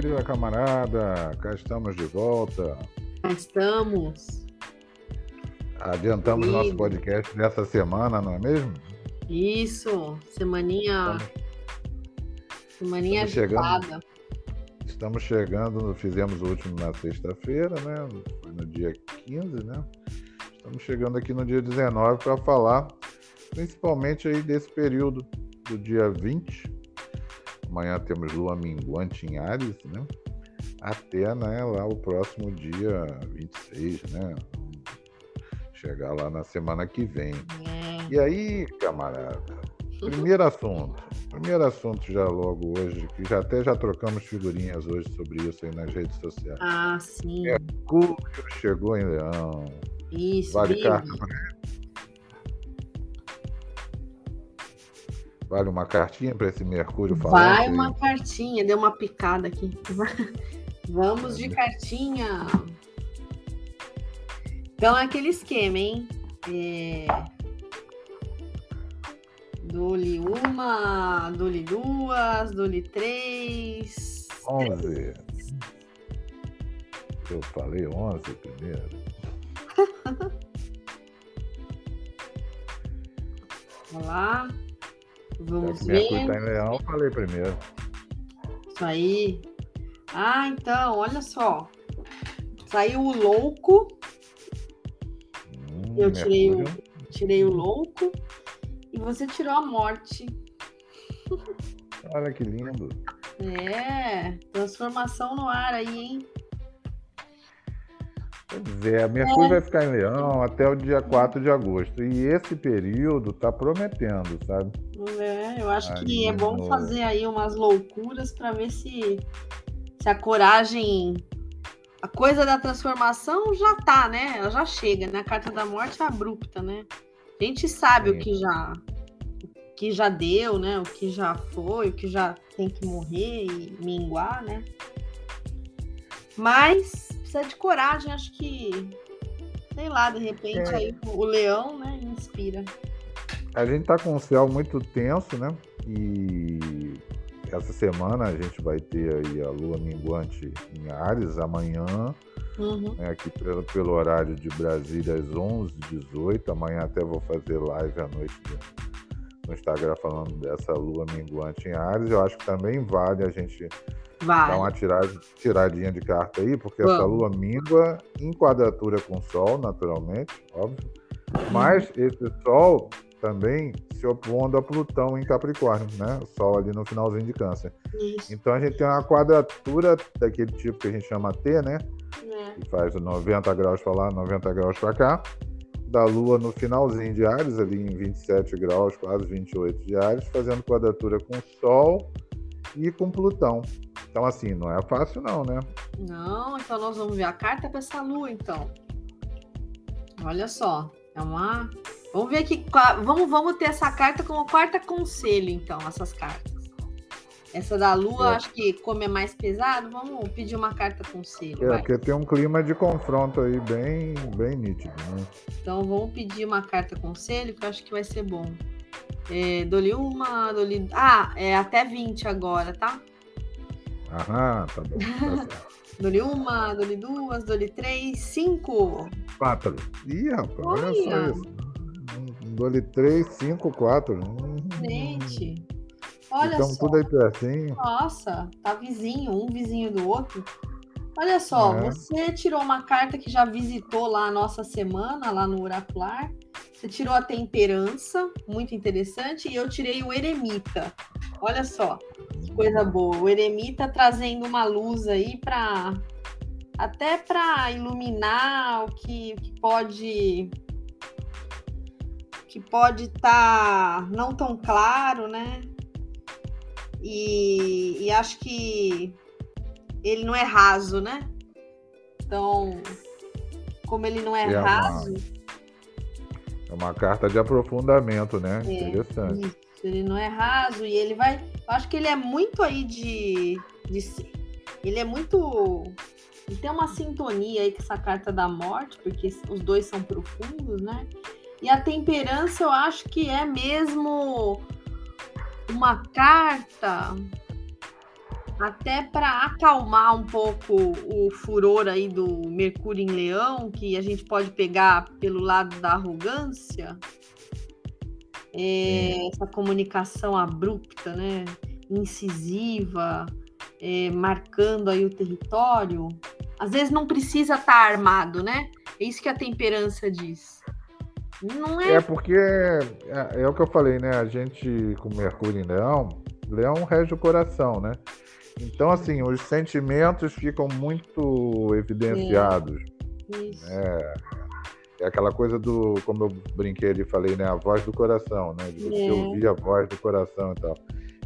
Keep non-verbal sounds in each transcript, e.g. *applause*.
querida camarada, cá estamos de volta. Cá estamos. Adiantamos nosso podcast dessa semana, não é mesmo? Isso, semaninha. Estamos, semaninha estamos chegando, estamos chegando, fizemos o último na sexta-feira, né? Foi no dia 15, né? Estamos chegando aqui no dia 19 para falar principalmente aí desse período do dia 20 Amanhã temos lua minguante em Ares, né? Até né, lá o próximo dia 26, né? Chegar lá na semana que vem. É. E aí, camarada, primeiro assunto. Primeiro assunto já logo hoje, que já até já trocamos figurinhas hoje sobre isso aí nas redes sociais. Ah, sim. Mercúrio chegou em Leão. Isso, vale carta Vale uma cartinha para esse Mercúrio falar? Vai uma cartinha, deu uma picada aqui. *laughs* Vamos de cartinha. Então é aquele esquema, hein? É... Dole uma, dole duas, dole três. Onze. Eu falei onze primeiro. *laughs* Vamos lá. Vamos Já que ver. tá em leão, falei primeiro. Isso aí. Ah, então, olha só. Saiu o louco. Hum, eu tirei o, tirei o louco. E você tirou a morte. Olha que lindo. É, transformação no ar aí, hein? Pois é, a Mercúrio é. vai ficar em Leão até o dia 4 de agosto. E esse período tá prometendo, sabe? É, eu acho aí que é bom no... fazer aí umas loucuras para ver se, se a coragem. A coisa da transformação já tá, né? Ela já chega, né? A carta da morte é abrupta, né? A gente sabe Sim. o que já o que já deu, né? O que já foi, o que já tem que morrer e minguar, né? Mas precisa de coragem, acho que, sei lá, de repente é. aí o leão, né, inspira. A gente tá com um céu muito tenso, né? E essa semana a gente vai ter aí a lua minguante em Ares amanhã, uhum. né, aqui pelo, pelo, horário de Brasília às 11h18. Amanhã até vou fazer live à noite no Instagram falando dessa lua minguante em Ares. Eu acho que também vale a gente Vai. Dá uma tiragem, tiradinha de carta aí, porque Vamos. essa lua mingua em quadratura com o Sol, naturalmente, óbvio. Mas esse Sol também se opondo a Plutão em Capricórnio, né? O Sol ali no finalzinho de Câncer. Isso. Então a gente tem uma quadratura daquele tipo que a gente chama T, né? É. Que faz 90 graus para lá, 90 graus para cá. Da Lua no finalzinho de Ares, ali em 27 graus, quase 28 de Ares, fazendo quadratura com o Sol e com Plutão. Então, assim, não é fácil, não, né? Não, então nós vamos ver a carta para essa lua, então. Olha só, é uma. Vamos ver aqui. Vamos, vamos ter essa carta como quarta conselho, então, essas cartas. Essa da lua, é. acho que como é mais pesado, vamos pedir uma carta conselho. É, vai. porque tem um clima de confronto aí bem, bem nítido, né? Então vamos pedir uma carta conselho, que eu acho que vai ser bom. É, dou-lhe uma, dou-lhe. Ah, é até 20 agora, tá? Aham, tá bom. Tá *laughs* dou-lhe uma, dou-lhe duas, dou-lhe três, cinco. Quatro. Ih, rapaz, olha, olha só isso. Dou-lhe três, cinco, quatro. Gente, olha então, só. tudo aí pertinho. Nossa, tá vizinho, um vizinho do outro. Olha só, é. você tirou uma carta que já visitou lá a nossa semana, lá no Oracular. Você tirou a temperança, muito interessante, e eu tirei o eremita. Olha só, que coisa boa. O eremita trazendo uma luz aí para até para iluminar o que, o que pode que pode estar tá não tão claro, né? E, e acho que ele não é raso, né? Então, como ele não é, é raso, uma é uma carta de aprofundamento, né? É, Interessante. Isso. Ele não é raso e ele vai. Eu acho que ele é muito aí de, de. Ele é muito. Ele tem uma sintonia aí com essa carta da morte, porque os dois são profundos, né? E a temperança eu acho que é mesmo uma carta até para acalmar um pouco o furor aí do Mercúrio em Leão, que a gente pode pegar pelo lado da arrogância, é, essa comunicação abrupta, né, incisiva, é, marcando aí o território. Às vezes não precisa estar tá armado, né? É isso que a temperança diz. Não é... é porque é, é, o que eu falei, né? A gente com Mercúrio em Leão, Leão rege o coração, né? Então, assim, os sentimentos ficam muito evidenciados. É. Isso. É, é aquela coisa do, como eu brinquei ali, falei, né? A voz do coração, né? De você é. ouvir a voz do coração e tal.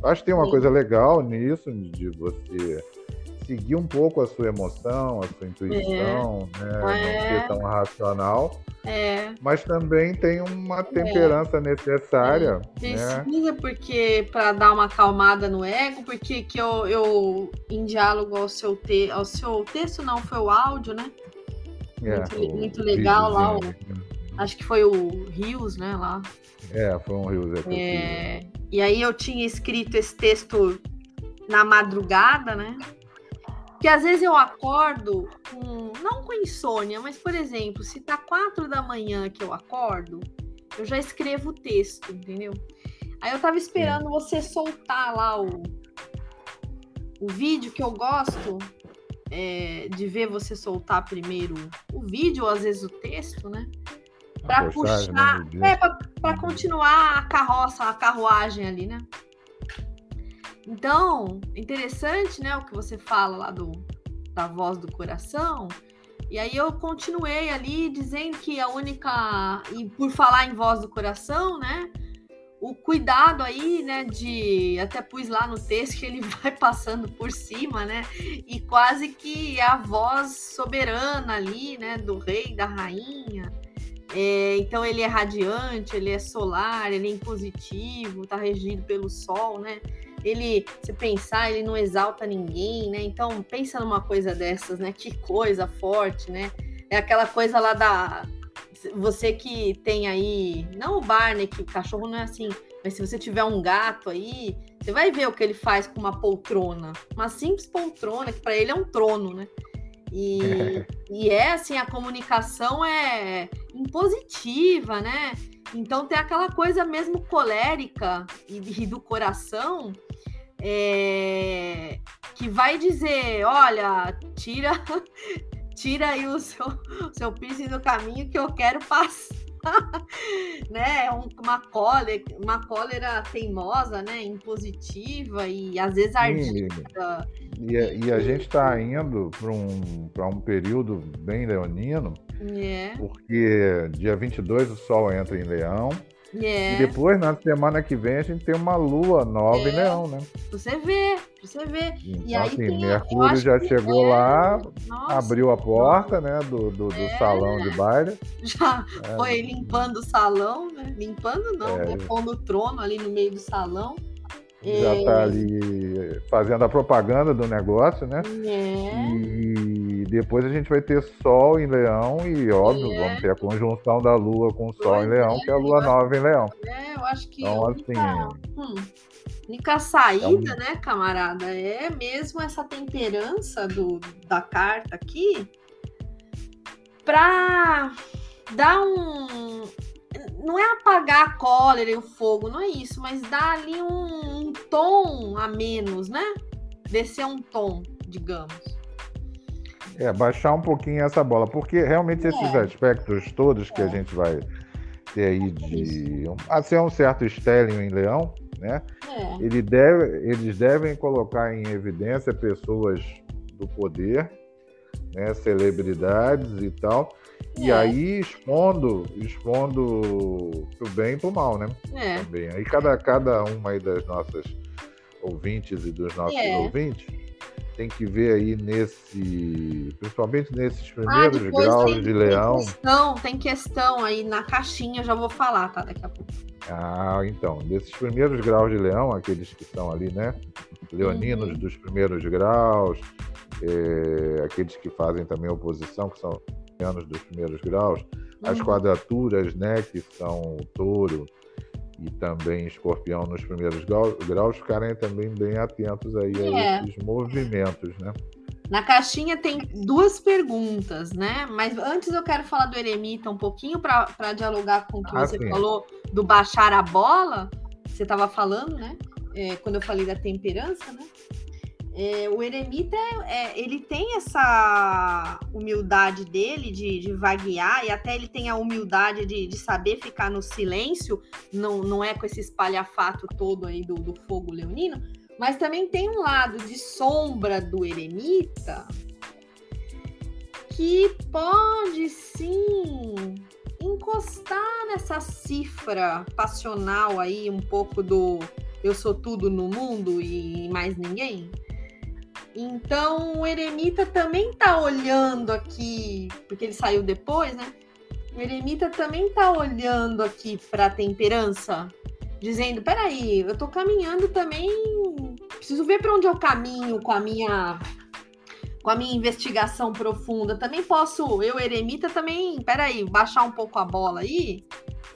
Eu acho que tem uma Sim. coisa legal nisso, de você seguir um pouco a sua emoção, a sua intuição, é. né? Não ser tão racional. É. Mas também tem uma é. temperança é. necessária. Precisa, né? porque para dar uma acalmada no ego, porque que eu, eu em diálogo ao seu, te, ao seu texto, não, foi o áudio, né? É, muito, muito legal lá. O, acho que foi o Rios, né? Lá. É, foi um Rios. É, é, e aí eu tinha escrito esse texto na madrugada, né? Que às vezes eu acordo com, não com insônia, mas por exemplo, se tá quatro da manhã que eu acordo, eu já escrevo o texto, entendeu? Aí eu tava esperando você soltar lá o, o vídeo que eu gosto é, de ver você soltar primeiro o vídeo, ou às vezes o texto, né? Para puxar, né, é, para continuar a carroça, a carruagem ali, né? Então, interessante, né, o que você fala lá do, da voz do coração. E aí eu continuei ali dizendo que a única e por falar em voz do coração, né, o cuidado aí, né, de até pus lá no texto que ele *laughs* vai passando por cima, né, e quase que a voz soberana ali, né, do rei, da rainha. É, então ele é radiante, ele é solar, ele é impositivo, está regido pelo sol, né? Ele, se pensar, ele não exalta ninguém, né? Então pensa numa coisa dessas, né? Que coisa forte, né? É aquela coisa lá da você que tem aí, não o Barney, que o cachorro não é assim, mas se você tiver um gato aí, você vai ver o que ele faz com uma poltrona, uma simples poltrona que para ele é um trono, né? E, *laughs* e é assim, a comunicação é impositiva, né? Então tem aquela coisa mesmo colérica e, e do coração é, que vai dizer, olha, tira, *laughs* tira aí o seu, seu piercing do caminho que eu quero passar. *laughs* né? É uma cólera, uma cólera teimosa, né? Impositiva e às vezes ardida. E, e, e a gente está indo para um, um período bem leonino, é. porque dia 22 o Sol entra em Leão. É. E depois, na semana que vem, a gente tem uma lua nova é. em Leão, né? Você vê, você vê. Então, e aí assim, tem, Mercúrio já chegou é... lá, Nossa, abriu a porta, né, do, do, do é. salão de baile. *laughs* Já é. foi limpando o salão, né? Limpando não, né? Pondo o trono ali no meio do salão. Já está ali fazendo a propaganda do negócio, né? É. E depois a gente vai ter Sol em Leão e, óbvio, é. vamos ter a conjunção da Lua com o Sol pois em Leão, é, que é a Lua nova em Leão. É, eu acho que então, assim, única, hum, única saída, né, camarada, é mesmo essa temperança do, da carta aqui para dar um, não é apagar a cólera e o fogo, não é isso, mas dá ali um, um tom a menos, né? Descer um tom, digamos. É, baixar um pouquinho essa bola, porque realmente é. esses aspectos todos que é. a gente vai ter aí de assim, um certo stellium em leão, né? É. Ele deve, eles devem colocar em evidência pessoas do poder, né, celebridades e tal, e é. aí expondo, expondo pro bem e pro mal, né? É. Também. Aí cada, cada uma aí das nossas ouvintes e dos nossos é. ouvintes tem que ver aí nesse, principalmente nesses ah, primeiros ah, graus tem, de leão. Tem questão, tem questão aí na caixinha, já vou falar, tá? Daqui a pouco. Ah, então, nesses primeiros graus de leão, aqueles que estão ali, né? Leoninos uhum. dos primeiros graus, é, aqueles que fazem também oposição, que são anos dos primeiros graus, as uhum. quadraturas, né, que são o touro e também escorpião nos primeiros graus ficarem também bem atentos aí é. a esses movimentos, né? Na caixinha tem duas perguntas, né? Mas antes eu quero falar do eremita um pouquinho para dialogar com o que ah, você sim. falou do baixar a bola. Você estava falando, né? É, quando eu falei da temperança, né? É, o eremita, é, ele tem essa humildade dele de, de, vaguear e até ele tem a humildade de, de, saber ficar no silêncio, não, não é com esse espalhafato todo aí do, do fogo leonino, mas também tem um lado de sombra do eremita que pode sim encostar nessa cifra passional aí, um pouco do eu sou tudo no mundo e mais ninguém. Então o eremita também tá olhando aqui, porque ele saiu depois, né? O eremita também tá olhando aqui para a temperança, dizendo: peraí, eu tô caminhando também preciso ver para onde eu caminho com a minha com a minha investigação profunda. Também posso, eu, eremita, também, peraí, baixar um pouco a bola aí,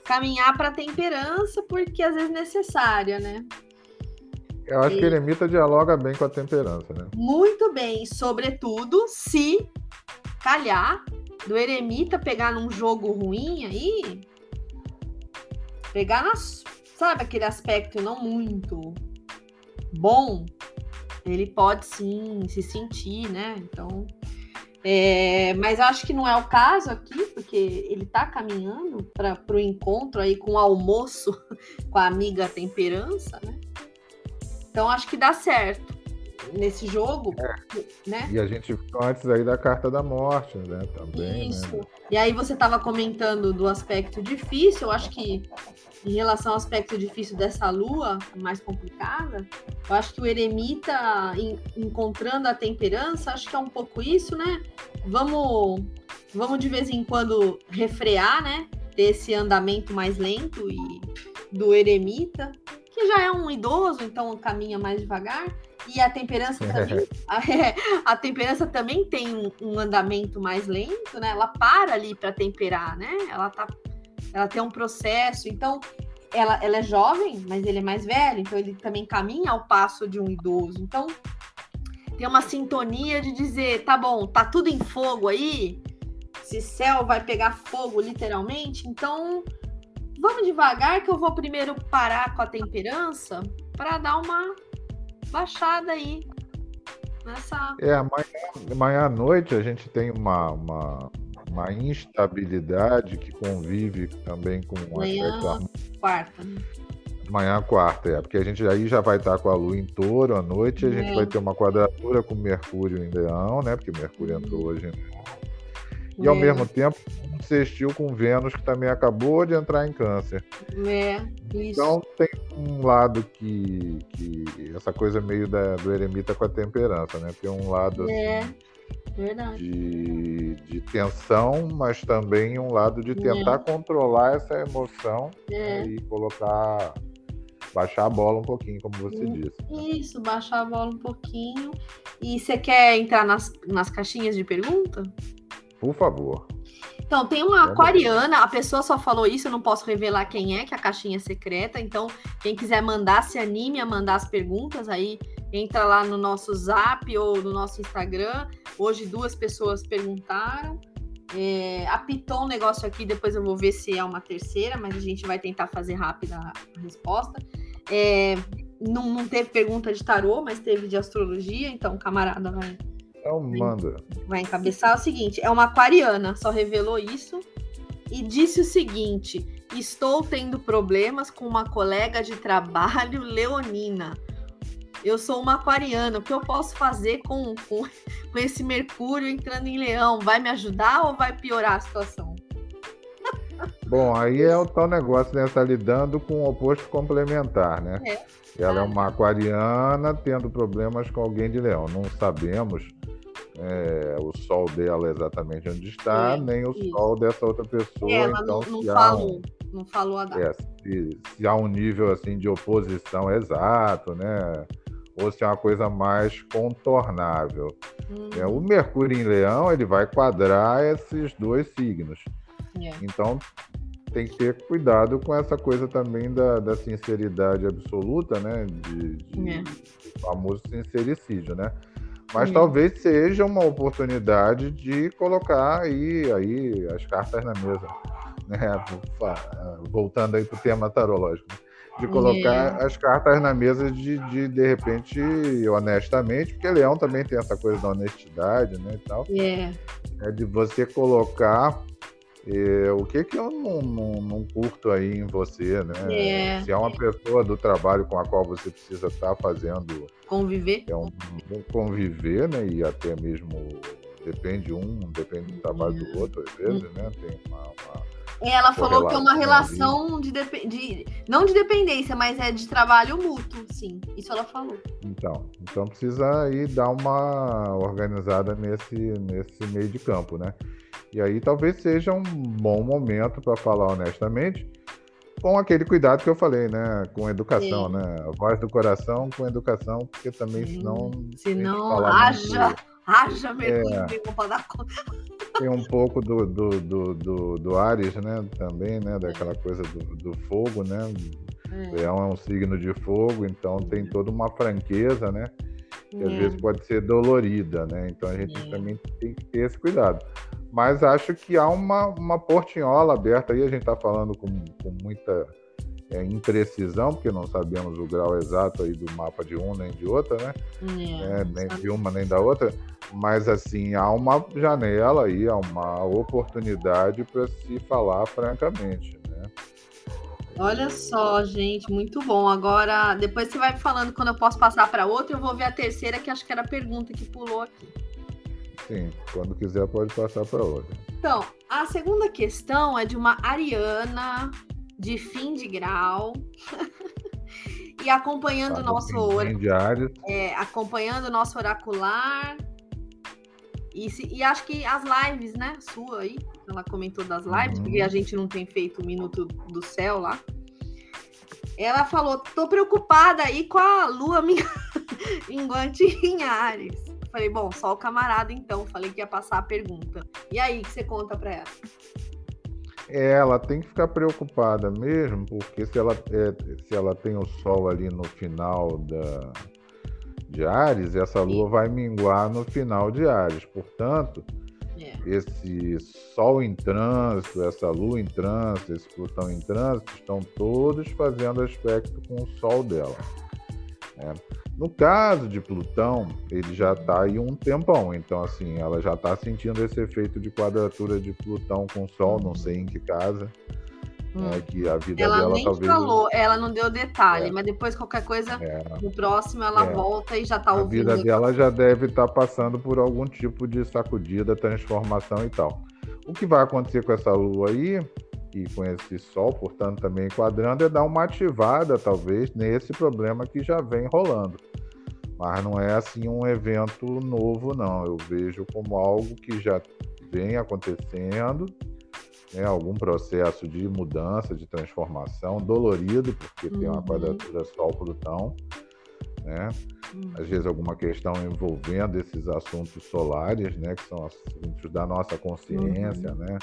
caminhar para temperança, porque às vezes é necessária, né? Eu acho e... que eremita dialoga bem com a temperança, né? Muito bem, sobretudo se calhar do eremita pegar num jogo ruim aí, pegar nas, sabe, aquele aspecto não muito bom, ele pode sim se sentir, né? Então, é, mas eu acho que não é o caso aqui, porque ele está caminhando para o encontro aí com o almoço *laughs* com a amiga Temperança, né? Então acho que dá certo nesse jogo, é. né? E a gente antes aí da carta da morte, né? Também. Né? Isso. Né? E aí você estava comentando do aspecto difícil. Eu acho que em relação ao aspecto difícil dessa lua mais complicada, eu acho que o eremita em, encontrando a temperança, acho que é um pouco isso, né? Vamos, vamos de vez em quando refrear, né? Ter esse andamento mais lento e do eremita, que já é um idoso, então caminha mais devagar. E a temperança *laughs* também, a, a, temperança também tem um, um, andamento mais lento, né? Ela para ali para temperar, né? Ela tá, ela tem um processo. Então, ela, ela é jovem, mas ele é mais velho, então ele também caminha ao passo de um idoso. Então, tem uma sintonia de dizer, tá bom, tá tudo em fogo aí. Se céu vai pegar fogo, literalmente, então vamos devagar que eu vou primeiro parar com a temperança para dar uma baixada aí nessa. É, amanhã, amanhã à noite a gente tem uma, uma, uma instabilidade que convive também com o amanhã, aspecto quarta. Né? Amanhã quarta, é, porque a gente aí já vai estar com a Lua em touro à noite, a gente é. vai ter uma quadratura com Mercúrio em Leão, né? Porque Mercúrio entrou uhum. hoje e ao é. mesmo tempo sextil com Vênus que também acabou de entrar em câncer. É, isso. Então tem um lado que, que essa coisa meio da, do eremita com a temperança, né? Tem um lado é. assim, Verdade. De, de tensão, mas também um lado de tentar é. controlar essa emoção é. né? e colocar baixar a bola um pouquinho, como você isso, disse. Isso, baixar a bola um pouquinho. E você quer entrar nas, nas caixinhas de pergunta? Por favor. Então, tem uma aquariana, a pessoa só falou isso, eu não posso revelar quem é, que a caixinha é secreta. Então, quem quiser mandar, se anime a mandar as perguntas aí, entra lá no nosso zap ou no nosso Instagram. Hoje duas pessoas perguntaram. É, apitou um negócio aqui, depois eu vou ver se é uma terceira, mas a gente vai tentar fazer rápida a resposta. É, não, não teve pergunta de tarô, mas teve de astrologia, então o camarada vai então manda. Vai encabeçar o seguinte: é uma aquariana, só revelou isso. E disse o seguinte: estou tendo problemas com uma colega de trabalho leonina. Eu sou uma aquariana, o que eu posso fazer com, com, com esse Mercúrio entrando em leão? Vai me ajudar ou vai piorar a situação? *laughs* Bom, aí é o tal negócio, né? Tá lidando com o oposto complementar, né? É. Ela é uma aquariana tendo problemas com alguém de leão. Não sabemos é, o sol dela exatamente onde está, é, nem o isso. sol dessa outra pessoa. É, ela então, não, não falou, um, não falou a data. É, se, se, há um nível assim de oposição exato, né? Ou se é uma coisa mais contornável. Hum. É, o Mercúrio em Leão ele vai quadrar esses dois signos. É. Então tem que ter cuidado com essa coisa também da, da sinceridade absoluta, né? De, de é. famoso sincericídio, né? Mas talvez seja uma oportunidade de colocar aí, aí as cartas na mesa, né? Voltando aí para o tema tarológico. Né? de colocar é. as cartas na mesa de, de, de repente, honestamente, porque Leão também tem essa coisa da honestidade, né, e tal. É. é de você colocar é, o que que eu não, não, não, curto aí em você, né? É. Se é uma pessoa do trabalho com a qual você precisa estar tá fazendo... Conviver. É um, conviver, né, e até mesmo depende um, depende do trabalho do outro, às vezes, hum. né? Tem uma, uma ela falou que é uma relação de, de, não de dependência, mas é de trabalho mútuo, sim. Isso ela falou. Então, então precisa aí dar uma organizada nesse, nesse meio de campo, né? E aí talvez seja um bom momento para falar honestamente, com aquele cuidado que eu falei, né? Com educação, sim. né? A voz do coração com educação, porque também sim. senão. Senão haja, muito... haja mergulho é. para dar conta. Tem um pouco do, do, do, do, do Ares, né? Também, né? Daquela coisa do, do fogo, né? É. Leão é um signo de fogo, então tem toda uma franqueza, né? Que é. às vezes pode ser dolorida, né? Então a gente é. também tem que ter esse cuidado. Mas acho que há uma, uma portinhola aberta aí, a gente está falando com, com muita é, imprecisão, porque não sabemos o grau exato aí do mapa de um nem de outra, né? É, é, nem de uma nem da outra, mas assim, há uma janela aí, há uma oportunidade para se falar francamente, né? Olha só, gente, muito bom. Agora, depois você vai falando quando eu posso passar para outra, eu vou ver a terceira, que acho que era a pergunta que pulou aqui. Sim, quando quiser pode passar para outra. Então, a segunda questão é de uma Ariana de fim de grau. *laughs* e acompanhando o nosso é, acompanhando o nosso oracular. E, se, e acho que as lives, né? Sua aí, ela comentou das lives, uhum. porque a gente não tem feito o minuto do céu lá. Ela falou: tô preocupada aí com a lua *laughs* minguante em Ares. Falei, bom, só o camarada então. Falei que ia passar a pergunta. E aí, que você conta para ela? Ela tem que ficar preocupada mesmo, porque se ela, é, se ela tem o Sol ali no final da, de Ares, essa Lua vai minguar no final de Ares. Portanto, é. esse Sol em trânsito, essa Lua em trânsito, esse Plutão em trânsito, estão todos fazendo aspecto com o Sol dela. Né? No caso de Plutão, ele já está aí um tempão, então assim, ela já está sentindo esse efeito de quadratura de Plutão com Sol, não sei em que casa. Né, hum. É, que a vida ela dela nem talvez. falou, ela não deu detalhe, é. mas depois qualquer coisa, é. no próximo ela é. volta e já está ouvindo. A vida dela já deve estar tá passando por algum tipo de sacudida, transformação e tal. O que vai acontecer com essa lua aí e com esse sol, portanto, também enquadrando, é dar uma ativada, talvez, nesse problema que já vem rolando. Mas não é assim um evento novo, não. Eu vejo como algo que já vem acontecendo, né? algum processo de mudança, de transformação, dolorido, porque uhum. tem uma uhum. quadratura Sol-Plutão, né? Uhum. Às vezes alguma questão envolvendo esses assuntos solares, né? Que são assuntos da nossa consciência, uhum. né?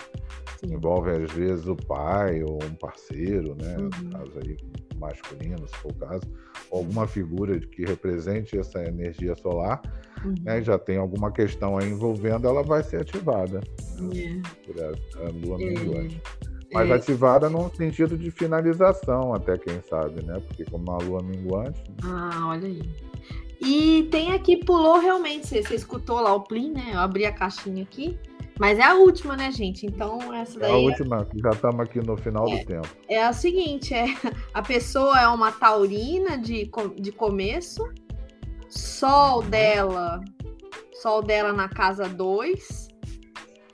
Envolve às vezes o pai ou um parceiro, né? No uhum. caso aí masculino, se for o caso, alguma figura que represente essa energia solar, uhum. né? Já tem alguma questão aí envolvendo, ela vai ser ativada né? É. por a, a lua minguante. Mas é. ativada no sentido de finalização, até quem sabe, né? Porque como a lua minguante. Né? Ah, olha aí. E tem aqui, pulou realmente, você, você escutou lá o Plim, né? Eu abri a caixinha aqui. Mas é a última, né, gente? Então, essa daí. É a última, já estamos aqui no final é, do tempo. É a seguinte: é, a pessoa é uma taurina de, de começo, sol dela, sol dela na casa 2,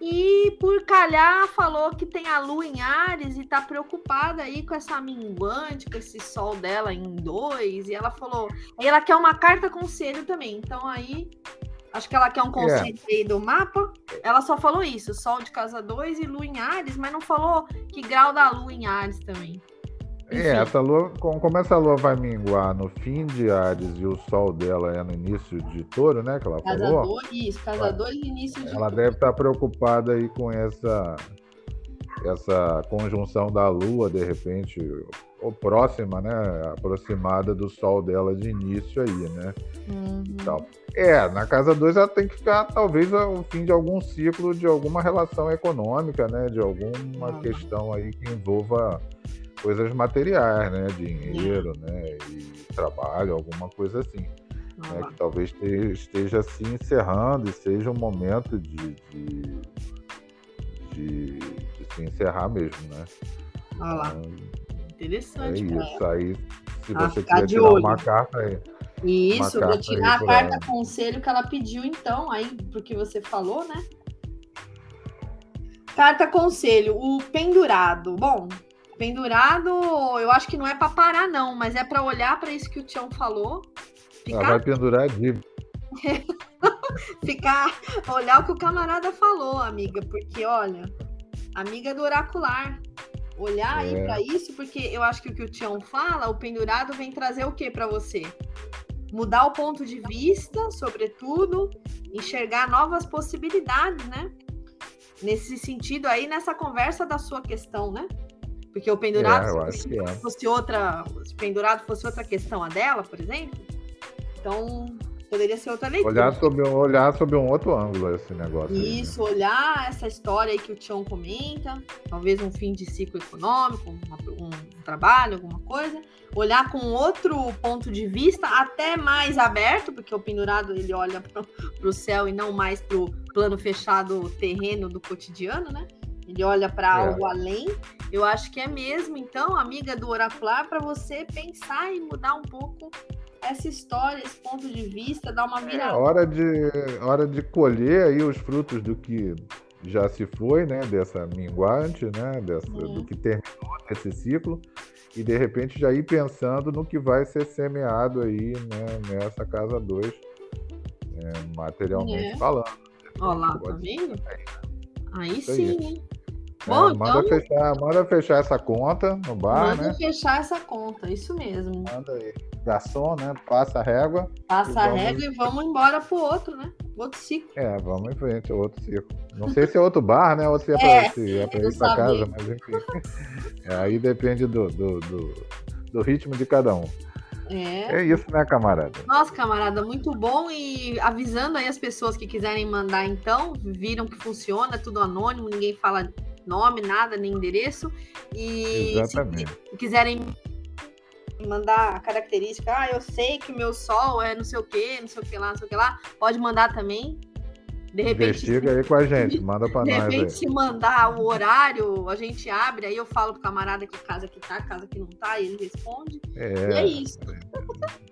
e por calhar falou que tem a lua em Ares e tá preocupada aí com essa minguante, com esse sol dela em dois. E ela falou. Aí ela quer uma carta conselho também. Então aí. Acho que ela quer um conselho é. aí do mapa. Ela só falou isso: Sol de casa 2 e Lua em Ares, mas não falou que grau da Lua em Ares também. É, essa lua, como essa lua vai minguar no fim de Ares e o sol dela é no início de touro, né? Que ela casador, falou. Isso, casador e início de Ela deve estar preocupada aí com essa essa conjunção da Lua, de repente, ou próxima, né? Aproximada do Sol dela de início aí, né? Uhum. Então, é, na casa 2 ela tem que ficar, talvez, o fim de algum ciclo de alguma relação econômica, né? De alguma uhum. questão aí que envolva coisas materiais, né? Dinheiro, né? E trabalho, alguma coisa assim. Né? Que talvez esteja se encerrando e seja um momento de, de, de, de se encerrar mesmo, né? Olha lá. Então, Interessante. É isso. Aí, se você quiser tirar olho. uma carta aí. Isso, vou tirar a carta ela. conselho que ela pediu, então, aí, porque você falou, né? Carta conselho, o pendurado. Bom, pendurado, eu acho que não é para parar, não, mas é para olhar para isso que o Tião falou. Ficar... Ela vai pendurar a dívida. *laughs* Ficar, olhar o que o camarada falou, amiga, porque olha, amiga do oracular, olhar é. aí para isso, porque eu acho que o que o Tião fala, o pendurado vem trazer o que para você? Mudar o ponto de vista, sobretudo, enxergar novas possibilidades, né? Nesse sentido aí, nessa conversa da sua questão, né? Porque o pendurado, é, se, é. fosse outra, se pendurado fosse outra questão a dela, por exemplo, então Poderia ser outra leitura. Olhar sobre, olhar sobre um outro ângulo esse negócio. Isso, aí, né? olhar essa história aí que o Tião comenta, talvez um fim de ciclo econômico, uma, um, trabalho, alguma coisa. Olhar com outro ponto de vista, até mais aberto, porque o pendurado ele olha para o céu e não mais para o plano fechado terreno do cotidiano, né? Ele olha para é. algo além. Eu acho que é mesmo, então, amiga do oracular, para você pensar e mudar um pouco essa história, esse ponto de vista, dá uma virada. É hora de, hora de colher aí os frutos do que já se foi, né? Dessa minguante, né? Dessa. Do que terminou esse ciclo. E de repente já ir pensando no que vai ser semeado aí, né? Nessa casa 2, né, materialmente é. falando. Olha lá, tá vendo? Aí sim, hein? É, Bom, manda, então... fechar, manda fechar essa conta no bar, manda né? fechar essa conta, isso mesmo. Manda aí. Garçom, né? Passa a régua. Passa a régua e vamos embora pro outro, né? Outro ciclo. É, vamos em frente, outro ciclo. Não sei se é outro bar, né? Ou se é, é para é pra ir para casa, mas enfim. É, aí depende do, do, do, do ritmo de cada um. É. é isso, né, camarada? Nossa, camarada, muito bom. E avisando aí as pessoas que quiserem mandar, então, viram que funciona, tudo anônimo, ninguém fala nome, nada, nem endereço. E Exatamente. se quiserem mandar a característica, ah, eu sei que o meu sol é não sei o que, não sei o que lá, não sei o que lá, pode mandar também. De repente, Investiga aí com a gente, *laughs* manda para nós. De repente, se mandar o horário, a gente abre, aí eu falo pro camarada que casa que tá, casa que não tá, e ele responde. É, e é isso. É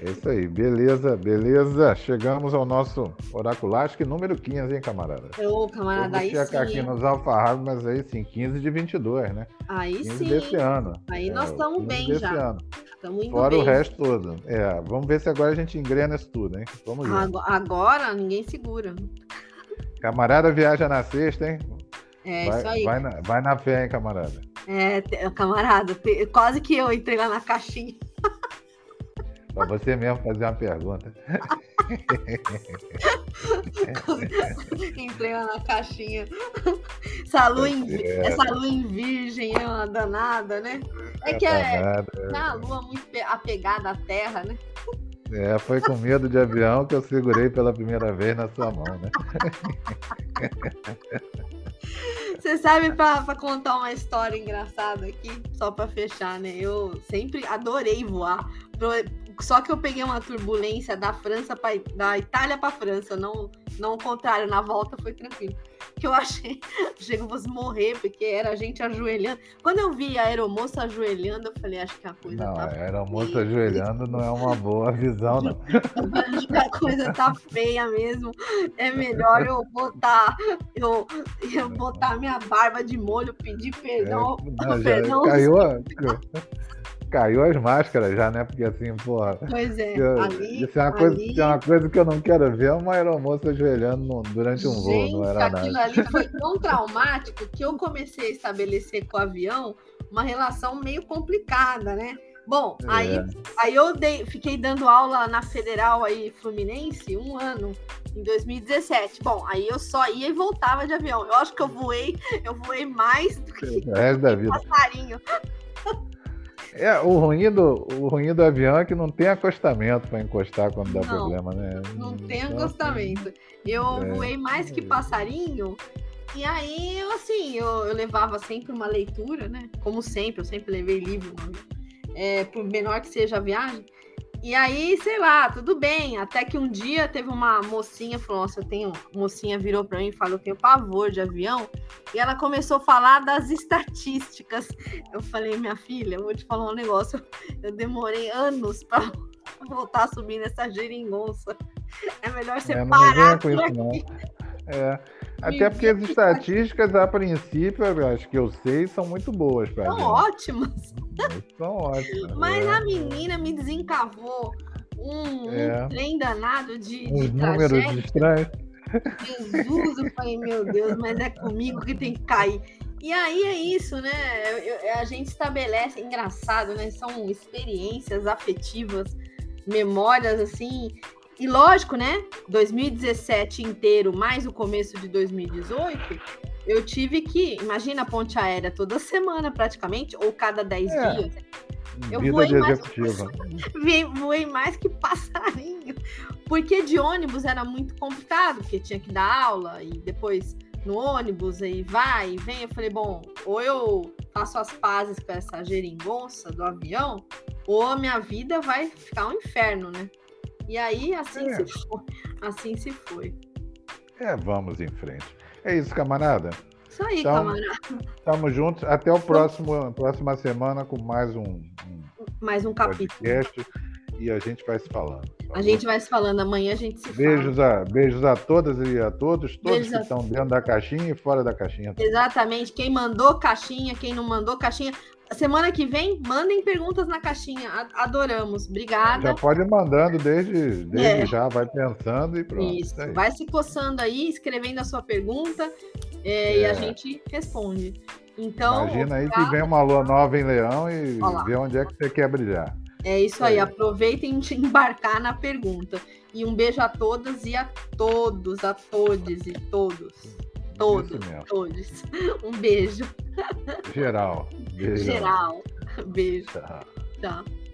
isso aí, beleza, beleza. Chegamos ao nosso oracular, acho que número 15, hein, camarada? Ô, camarada, aí sim. aqui nos alfarrábios, mas aí sim, 15 de 22, né? Aí 15 sim. desse ano. Aí é, nós estamos bem já. Ano. Estamos Fora bem. o resto todo. É, vamos ver se agora a gente engrena isso tudo, hein? Vamos junto. Agora ninguém segura. Camarada viaja na sexta, hein? É, vai, isso aí. Vai na, vai na fé, hein, camarada? É, camarada, quase que eu entrei lá na caixinha. Para você mesmo fazer uma pergunta. *laughs* Entrei lá na caixinha. Essa lua, em, é. essa lua em virgem é uma danada, né? É, que é, danada, é a lua muito apegada à terra, né? É, foi com medo de avião que eu segurei pela primeira vez na sua mão, né? Você sabe para contar uma história engraçada aqui, só para fechar, né? Eu sempre adorei voar. Só que eu peguei uma turbulência da França pra, da Itália para França, não não o contrário, na volta foi tranquilo. Que eu achei, *laughs* chego vos morrer, porque era a gente ajoelhando. Quando eu vi a aeromoça ajoelhando, eu falei, acho que a coisa não, tá. A aeromoça ajoelhando não é uma boa visão, não. *laughs* acho que a coisa tá feia mesmo. É melhor eu botar, eu, eu botar minha barba de molho, pedir perdão. É, não, perdão. Caiu caiu as máscaras já, né? Porque assim, porra. Pois é. Eu, ali, isso é uma, coisa, é uma coisa que eu não quero ver, é uma aeromoça ajoelhando no, durante um Gente, voo, não era aquilo nada. ali foi *laughs* tão traumático que eu comecei a estabelecer com o avião uma relação meio complicada, né? Bom, é. aí, aí eu dei, fiquei dando aula na Federal aí Fluminense um ano. em 2017. Bom, aí eu só ia e voltava de avião. Eu acho que eu voei, eu voei mais do que o resto da vida. passarinho. É, o ruim, do, o ruim do avião é que não tem acostamento para encostar quando dá não, problema, né? Não tem então, acostamento. Eu é, voei mais que passarinho. E aí, eu, assim, eu, eu, levava sempre uma leitura, né? Como sempre, eu sempre levei livro, é, por menor que seja a viagem. E aí, sei lá, tudo bem. Até que um dia teve uma mocinha, falou: Nossa, eu tenho. Mocinha virou para mim e falou: Eu tenho pavor de avião. E ela começou a falar das estatísticas. Eu falei: Minha filha, eu vou te falar um negócio. Eu demorei anos para *laughs* voltar a subir nessa geringonça. É melhor você é, parar por aqui. Não. É. Até porque as estatísticas, a princípio, acho que eu sei, são muito boas para São ótimas. São ótimas. Mas é. a menina me desencavou um, é. um trem danado de, Os de números estranhos. Jesus, eu falei, meu Deus, mas é comigo que tem que cair. E aí é isso, né? A gente estabelece, engraçado, né? São experiências afetivas, memórias assim e lógico, né? 2017 inteiro, mais o começo de 2018, eu tive que, imagina a ponte aérea toda semana praticamente, ou cada 10 é. dias. Eu Vida voei mais, *laughs* voei mais que passarinho. Porque de ônibus era muito complicado, porque tinha que dar aula e depois no ônibus, aí vai e vem. Eu falei, bom, ou eu faço as pazes com essa geringonça do avião, ou a minha vida vai ficar um inferno, né? E aí, assim é. se foi. Assim se foi. É, vamos em frente. É isso, camarada. Isso aí, então, camarada. Estamos juntos. Até o próximo, próxima semana com mais um, um mais um capítulo. e a gente vai se falando. Tá a gente vai se falando. Amanhã a gente se beijos fala. A, beijos a todas e a todos, todos beijos que a... estão dentro da caixinha e fora da caixinha. Exatamente. Quem mandou caixinha, quem não mandou caixinha. Semana que vem, mandem perguntas na caixinha. Adoramos. Obrigada. Já pode ir mandando desde, desde é. já, vai pensando e pronto. Isso. É vai se coçando aí, escrevendo a sua pergunta é, e a é. gente responde. Então, Imagina aí que vem uma lua nova em Leão e vê onde é que você quer brilhar. É isso aí, aproveitem de embarcar na pergunta. E um beijo a todas e a todos, a todos e todos. Todos, todos. *laughs* Um beijo. Geral. Beijo. Geral. Beijo. Tchau. Tchau.